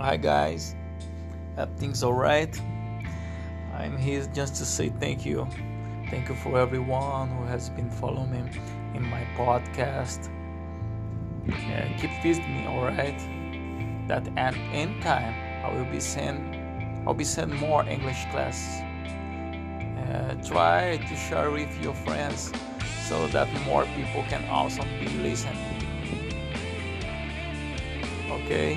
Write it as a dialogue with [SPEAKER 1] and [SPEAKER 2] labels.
[SPEAKER 1] Hi guys, everything's alright. I'm here just to say thank you. Thank you for everyone who has been following me in my podcast. Yeah, keep visiting me, alright? That at any time I will be send I'll be sending more English classes. Uh, try to share with your friends so that more people can also be listening. Okay,